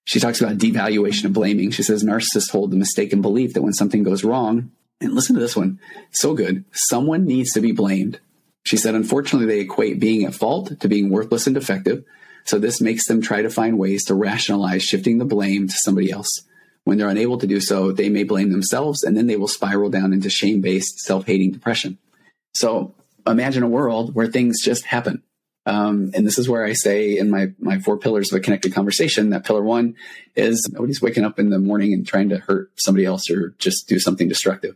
She talks about devaluation and blaming. She says narcissists hold the mistaken belief that when something goes wrong, and listen to this one, so good, someone needs to be blamed. She said, unfortunately, they equate being at fault to being worthless and defective. So this makes them try to find ways to rationalize shifting the blame to somebody else. When they're unable to do so, they may blame themselves and then they will spiral down into shame based, self hating depression. So imagine a world where things just happen. Um, and this is where I say in my, my four pillars of a connected conversation that pillar one is nobody's waking up in the morning and trying to hurt somebody else or just do something destructive.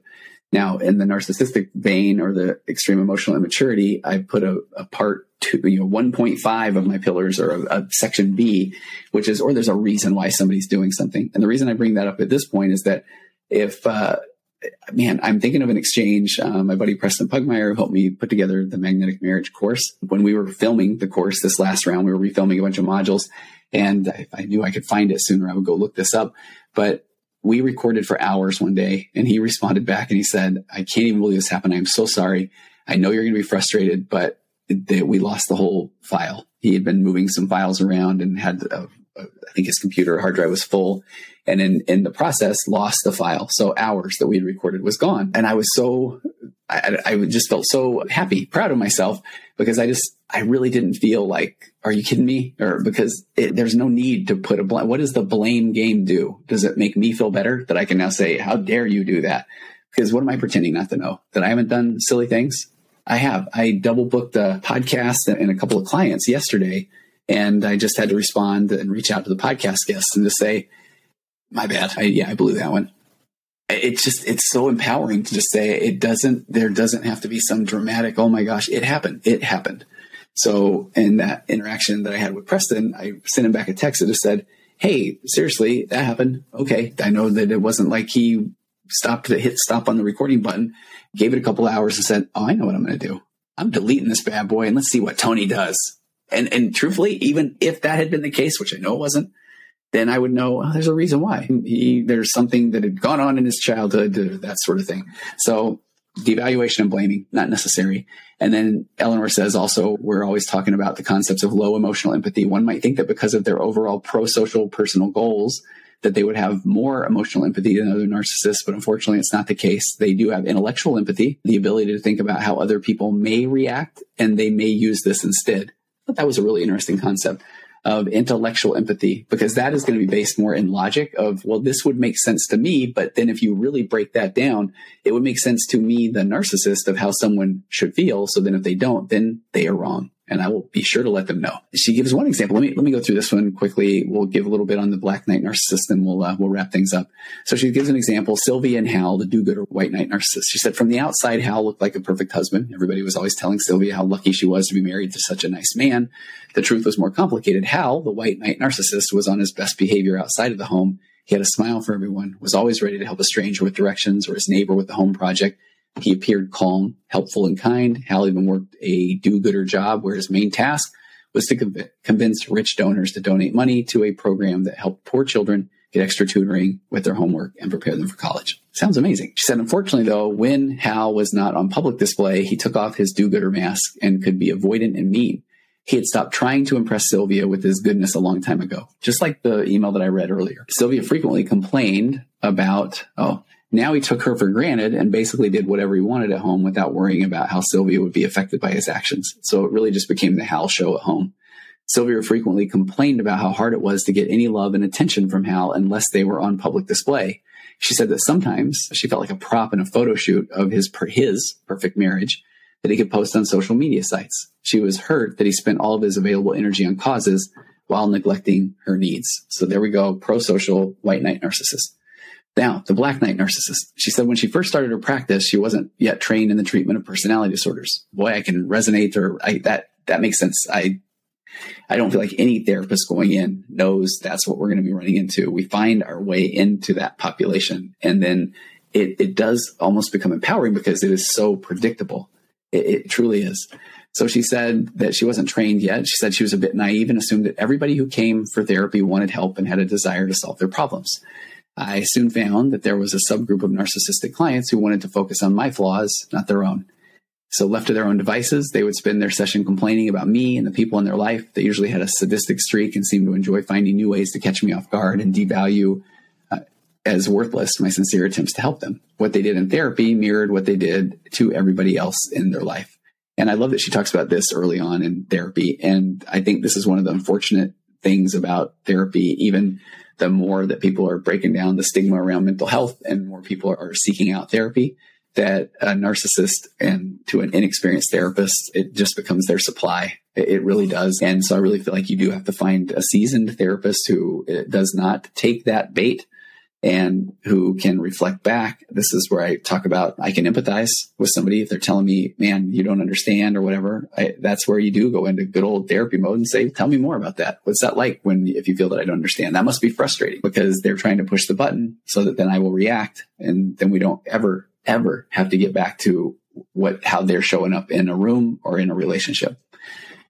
Now, in the narcissistic vein or the extreme emotional immaturity, I put a, a part two, you know, 1.5 of my pillars or a, a, section B, which is, or there's a reason why somebody's doing something. And the reason I bring that up at this point is that if, uh, man, I'm thinking of an exchange. Uh, my buddy Preston Pugmire helped me put together the magnetic marriage course. When we were filming the course this last round, we were refilming a bunch of modules and if I knew I could find it sooner, I would go look this up. But we recorded for hours one day and he responded back and he said, I can't even believe this happened. I'm so sorry. I know you're going to be frustrated, but we lost the whole file. He had been moving some files around and had, a, I think his computer hard drive was full. And in, in the process, lost the file. So hours that we had recorded was gone. And I was so, I, I just felt so happy, proud of myself because I just, I really didn't feel like, are you kidding me? Or because it, there's no need to put a blame. What does the blame game do? Does it make me feel better that I can now say, how dare you do that? Because what am I pretending not to know? That I haven't done silly things? I have. I double booked a podcast and a couple of clients yesterday, and I just had to respond and reach out to the podcast guests and just say, my bad. I, yeah, I blew that one. It's just, it's so empowering to just say it doesn't, there doesn't have to be some dramatic, oh my gosh, it happened. It happened. So in that interaction that I had with Preston, I sent him back a text that just said, Hey, seriously, that happened. Okay. I know that it wasn't like he stopped to hit stop on the recording button, gave it a couple hours and said, Oh, I know what I'm going to do. I'm deleting this bad boy and let's see what Tony does. And, and truthfully, even if that had been the case, which I know it wasn't, then I would know oh, there's a reason why. He, there's something that had gone on in his childhood, or that sort of thing. So devaluation and blaming, not necessary. And then Elinor says also, we're always talking about the concepts of low emotional empathy. One might think that because of their overall pro-social personal goals, that they would have more emotional empathy than other narcissists, but unfortunately it's not the case. They do have intellectual empathy, the ability to think about how other people may react, and they may use this instead. But that was a really interesting concept of intellectual empathy because that is going to be based more in logic of, well, this would make sense to me. But then if you really break that down, it would make sense to me, the narcissist of how someone should feel. So then if they don't, then they are wrong and I will be sure to let them know. She gives one example. Let me let me go through this one quickly. We'll give a little bit on the Black Knight narcissist, and we'll uh, we'll wrap things up. So she gives an example: Sylvia and Hal, the do-gooder White Knight narcissist. She said, from the outside, Hal looked like a perfect husband. Everybody was always telling Sylvia how lucky she was to be married to such a nice man. The truth was more complicated. Hal, the White Knight narcissist, was on his best behavior outside of the home. He had a smile for everyone, was always ready to help a stranger with directions or his neighbor with the home project. He appeared calm, helpful, and kind. Hal even worked a do-gooder job where his main task was to conv- convince rich donors to donate money to a program that helped poor children get extra tutoring with their homework and prepare them for college. Sounds amazing. She said, unfortunately, though, when Hal was not on public display, he took off his do-gooder mask and could be avoidant and mean. He had stopped trying to impress Sylvia with his goodness a long time ago. Just like the email that I read earlier. Sylvia frequently complained about, oh, now he took her for granted and basically did whatever he wanted at home without worrying about how Sylvia would be affected by his actions. So it really just became the Hal show at home. Sylvia frequently complained about how hard it was to get any love and attention from Hal unless they were on public display. She said that sometimes she felt like a prop in a photo shoot of his his perfect marriage that he could post on social media sites. She was hurt that he spent all of his available energy on causes while neglecting her needs. So there we go, pro social white knight narcissist. Now, the Black Knight narcissist. She said when she first started her practice, she wasn't yet trained in the treatment of personality disorders. Boy, I can resonate or I, that, that makes sense. I, I don't feel like any therapist going in knows that's what we're going to be running into. We find our way into that population and then it, it does almost become empowering because it is so predictable. It, it truly is. So she said that she wasn't trained yet. She said she was a bit naive and assumed that everybody who came for therapy wanted help and had a desire to solve their problems. I soon found that there was a subgroup of narcissistic clients who wanted to focus on my flaws, not their own. So, left to their own devices, they would spend their session complaining about me and the people in their life. They usually had a sadistic streak and seemed to enjoy finding new ways to catch me off guard and devalue uh, as worthless my sincere attempts to help them. What they did in therapy mirrored what they did to everybody else in their life. And I love that she talks about this early on in therapy. And I think this is one of the unfortunate things about therapy, even the more that people are breaking down the stigma around mental health and more people are seeking out therapy, that a narcissist and to an inexperienced therapist, it just becomes their supply. It really does. And so I really feel like you do have to find a seasoned therapist who uh, does not take that bait and who can reflect back. This is where I talk about I can empathize with somebody if they're telling me, man, you don't understand or whatever. I, that's where you do go into good old therapy mode and say, tell me more about that. What's that like when, if you feel that I don't understand? That must be frustrating because they're trying to push the button so that then I will react. And then we don't ever, ever have to get back to what, how they're showing up in a room or in a relationship.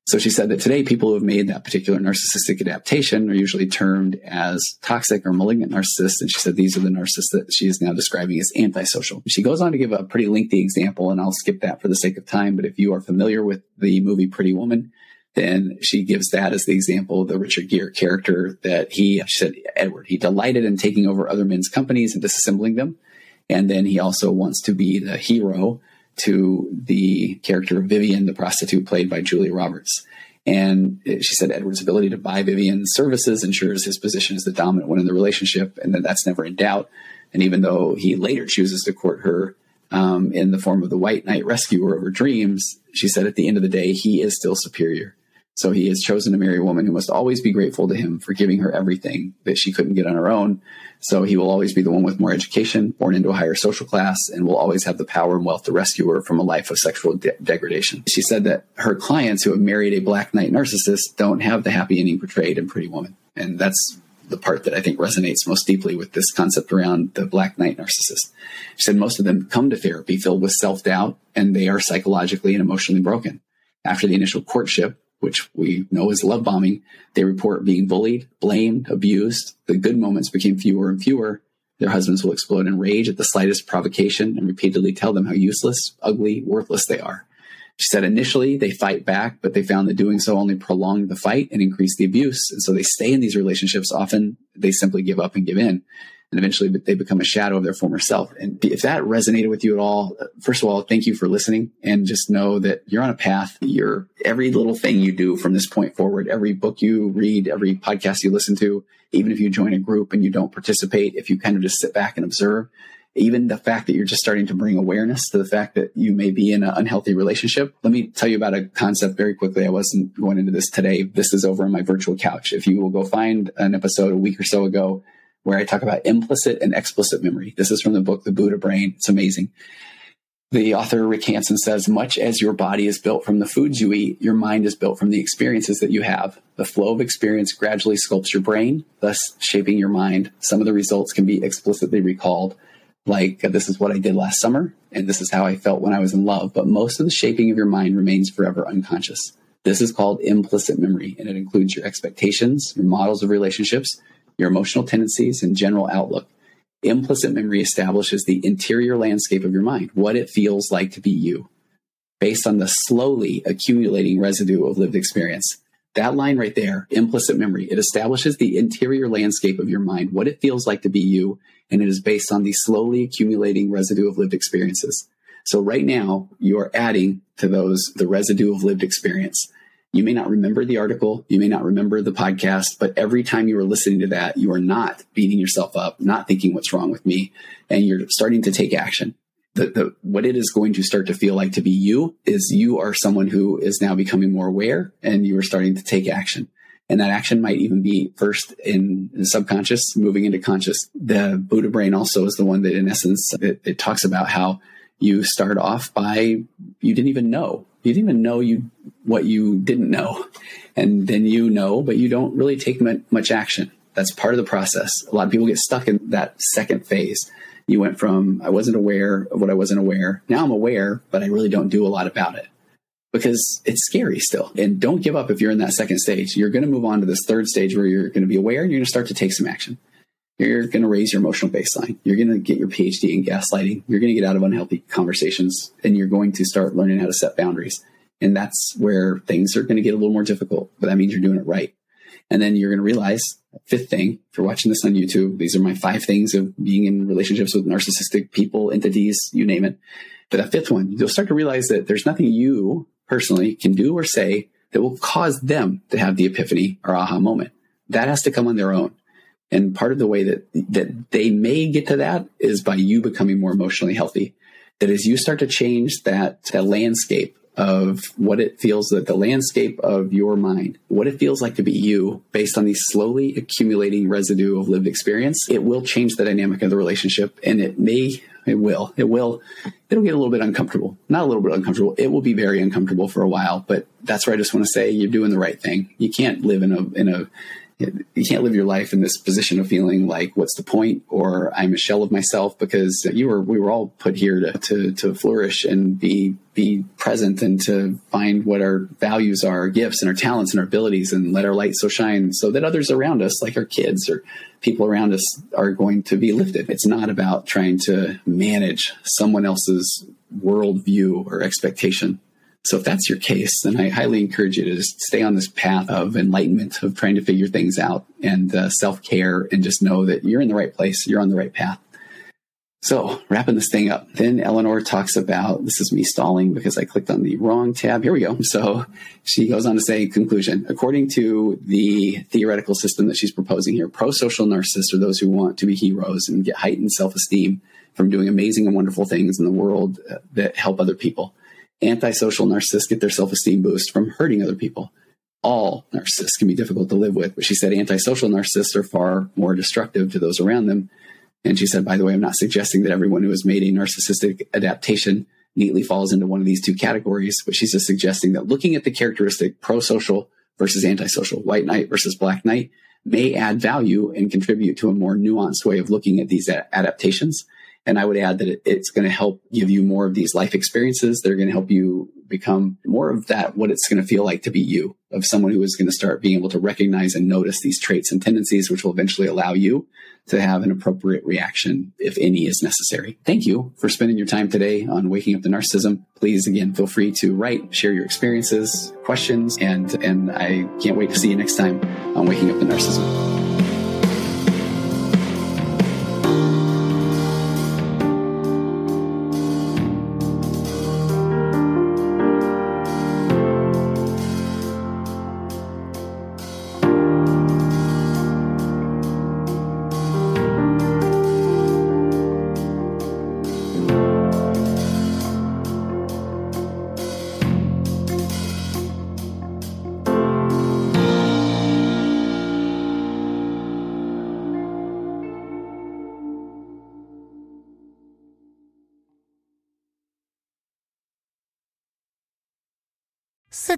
So she said that today people who have made that particular narcissistic adaptation are usually termed as toxic or malignant narcissists. And she said these are the narcissists that she is now describing as antisocial. She goes on to give a pretty lengthy example, and I'll skip that for the sake of time. But if you are familiar with the movie Pretty Woman, then she gives that as the example of the Richard Gere character that he, she said, Edward, he delighted in taking over other men's companies and disassembling them. And then he also wants to be the hero to the character of Vivian, the prostitute played by Julia Roberts. And she said Edward's ability to buy Vivian's services ensures his position as the dominant one in the relationship, and that that's never in doubt. And even though he later chooses to court her um, in the form of the White Knight rescuer of her dreams, she said at the end of the day, he is still superior. So he has chosen to marry a woman who must always be grateful to him for giving her everything that she couldn't get on her own. So he will always be the one with more education, born into a higher social class, and will always have the power and wealth to rescue her from a life of sexual de- degradation. She said that her clients who have married a black knight narcissist don't have the happy ending portrayed in Pretty Woman. And that's the part that I think resonates most deeply with this concept around the black knight narcissist. She said most of them come to therapy filled with self doubt and they are psychologically and emotionally broken. After the initial courtship, which we know is love bombing, they report being bullied, blamed, abused. The good moments became fewer and fewer. Their husbands will explode in rage at the slightest provocation and repeatedly tell them how useless, ugly, worthless they are. She said initially they fight back, but they found that doing so only prolonged the fight and increased the abuse. And so they stay in these relationships. Often they simply give up and give in and eventually they become a shadow of their former self. And if that resonated with you at all, first of all, thank you for listening and just know that you're on a path. You're every little thing you do from this point forward, every book you read, every podcast you listen to, even if you join a group and you don't participate, if you kind of just sit back and observe, even the fact that you're just starting to bring awareness to the fact that you may be in an unhealthy relationship. Let me tell you about a concept very quickly. I wasn't going into this today. This is over on my virtual couch. If you will go find an episode a week or so ago, where I talk about implicit and explicit memory. This is from the book, The Buddha Brain. It's amazing. The author, Rick Hanson, says, much as your body is built from the foods you eat, your mind is built from the experiences that you have. The flow of experience gradually sculpts your brain, thus shaping your mind. Some of the results can be explicitly recalled, like uh, this is what I did last summer, and this is how I felt when I was in love. But most of the shaping of your mind remains forever unconscious. This is called implicit memory, and it includes your expectations, your models of relationships, your emotional tendencies, and general outlook. Implicit memory establishes the interior landscape of your mind, what it feels like to be you, based on the slowly accumulating residue of lived experience. That line right there, implicit memory, it establishes the interior landscape of your mind, what it feels like to be you, and it is based on the slowly accumulating residue of lived experiences. So right now, you are adding to those the residue of lived experience. You may not remember the article, you may not remember the podcast, but every time you are listening to that, you are not beating yourself up, not thinking what's wrong with me, and you're starting to take action. The, the, what it is going to start to feel like to be you is you are someone who is now becoming more aware and you are starting to take action. And that action might even be first in the subconscious, moving into conscious. The Buddha brain also is the one that, in essence, it, it talks about how you start off by you didn't even know you didn't even know you what you didn't know and then you know but you don't really take much action that's part of the process a lot of people get stuck in that second phase You went from I wasn't aware of what I wasn't aware. Now I'm aware, but I really don't do a lot about it because it's scary still. And don't give up if you're in that second stage. You're going to move on to this third stage where you're going to be aware and you're going to start to take some action. You're going to raise your emotional baseline. You're going to get your PhD in gaslighting. You're going to get out of unhealthy conversations and you're going to start learning how to set boundaries. And that's where things are going to get a little more difficult, but that means you're doing it right. And then you're going to realize, fifth thing, if you're watching this on YouTube, these are my five things of being in relationships with narcissistic people, entities, you name it. But that fifth one, you'll start to realize that there's nothing you personally can do or say that will cause them to have the epiphany or aha moment. That has to come on their own. And part of the way that, that they may get to that is by you becoming more emotionally healthy. That as you start to change that, that landscape of what it feels that the landscape of your mind, what it feels like to be you based on the slowly accumulating residue of lived experience, it will change the dynamic of the relationship and it may, it will, it will, it'll get a little bit uncomfortable. Not a little bit uncomfortable. It will be very uncomfortable for a while, but that's where I just want to say you're doing the right thing. You can't live in a, in a, you can't live your life in this position of feeling like what's the point? Or i'm a shell of myself because you were we were all put here to to, to flourish and be be present and to find what our values are our gifts and our talents and our abilities and let our light so shine so that others around us like our kids or people around us are going to be lifted. It's not about trying to manage someone else's worldview or expectation so if that's your case, then I highly encourage you to just stay on this path of enlightenment, of trying to figure things out and uh, self care and just know that you're in the right place. You're on the right path. So wrapping this thing up, then Elinor talks about, this is me stalling because I clicked on the wrong tab. Here we go. So she goes on to say conclusion, according to the theoretical system that she's proposing here, pro-social narcissists are those who want to be heroes and get heightened self-esteem from doing amazing and wonderful things in the world uh, that help other people antisocial narcissists get their self esteem boost from hurting other people. All narcissists can be difficult to live with, but she said antisocial narcissists are far more destructive to those around them. And she said, by the way, I'm not suggesting that everyone who has made a narcissistic adaptation neatly falls into one of these two categories, but she's just suggesting that looking at the characteristic pro social versus antisocial, white knight versus black knight, may add value and contribute to a more nuanced way of looking at these adaptations and I would add that it's going to help give you more of these life experiences. They're going to help you become more of that, what it's going to feel like to be you, of someone who is going to start being able to recognize and notice these traits and tendencies, which will eventually allow you to have an appropriate reaction if any is necessary. Thank you for spending your time today on Waking Up to Narcissism. Please, again, feel free to write, share your experiences, questions, and, and I can't wait to see you next time on Waking Up to Narcissism.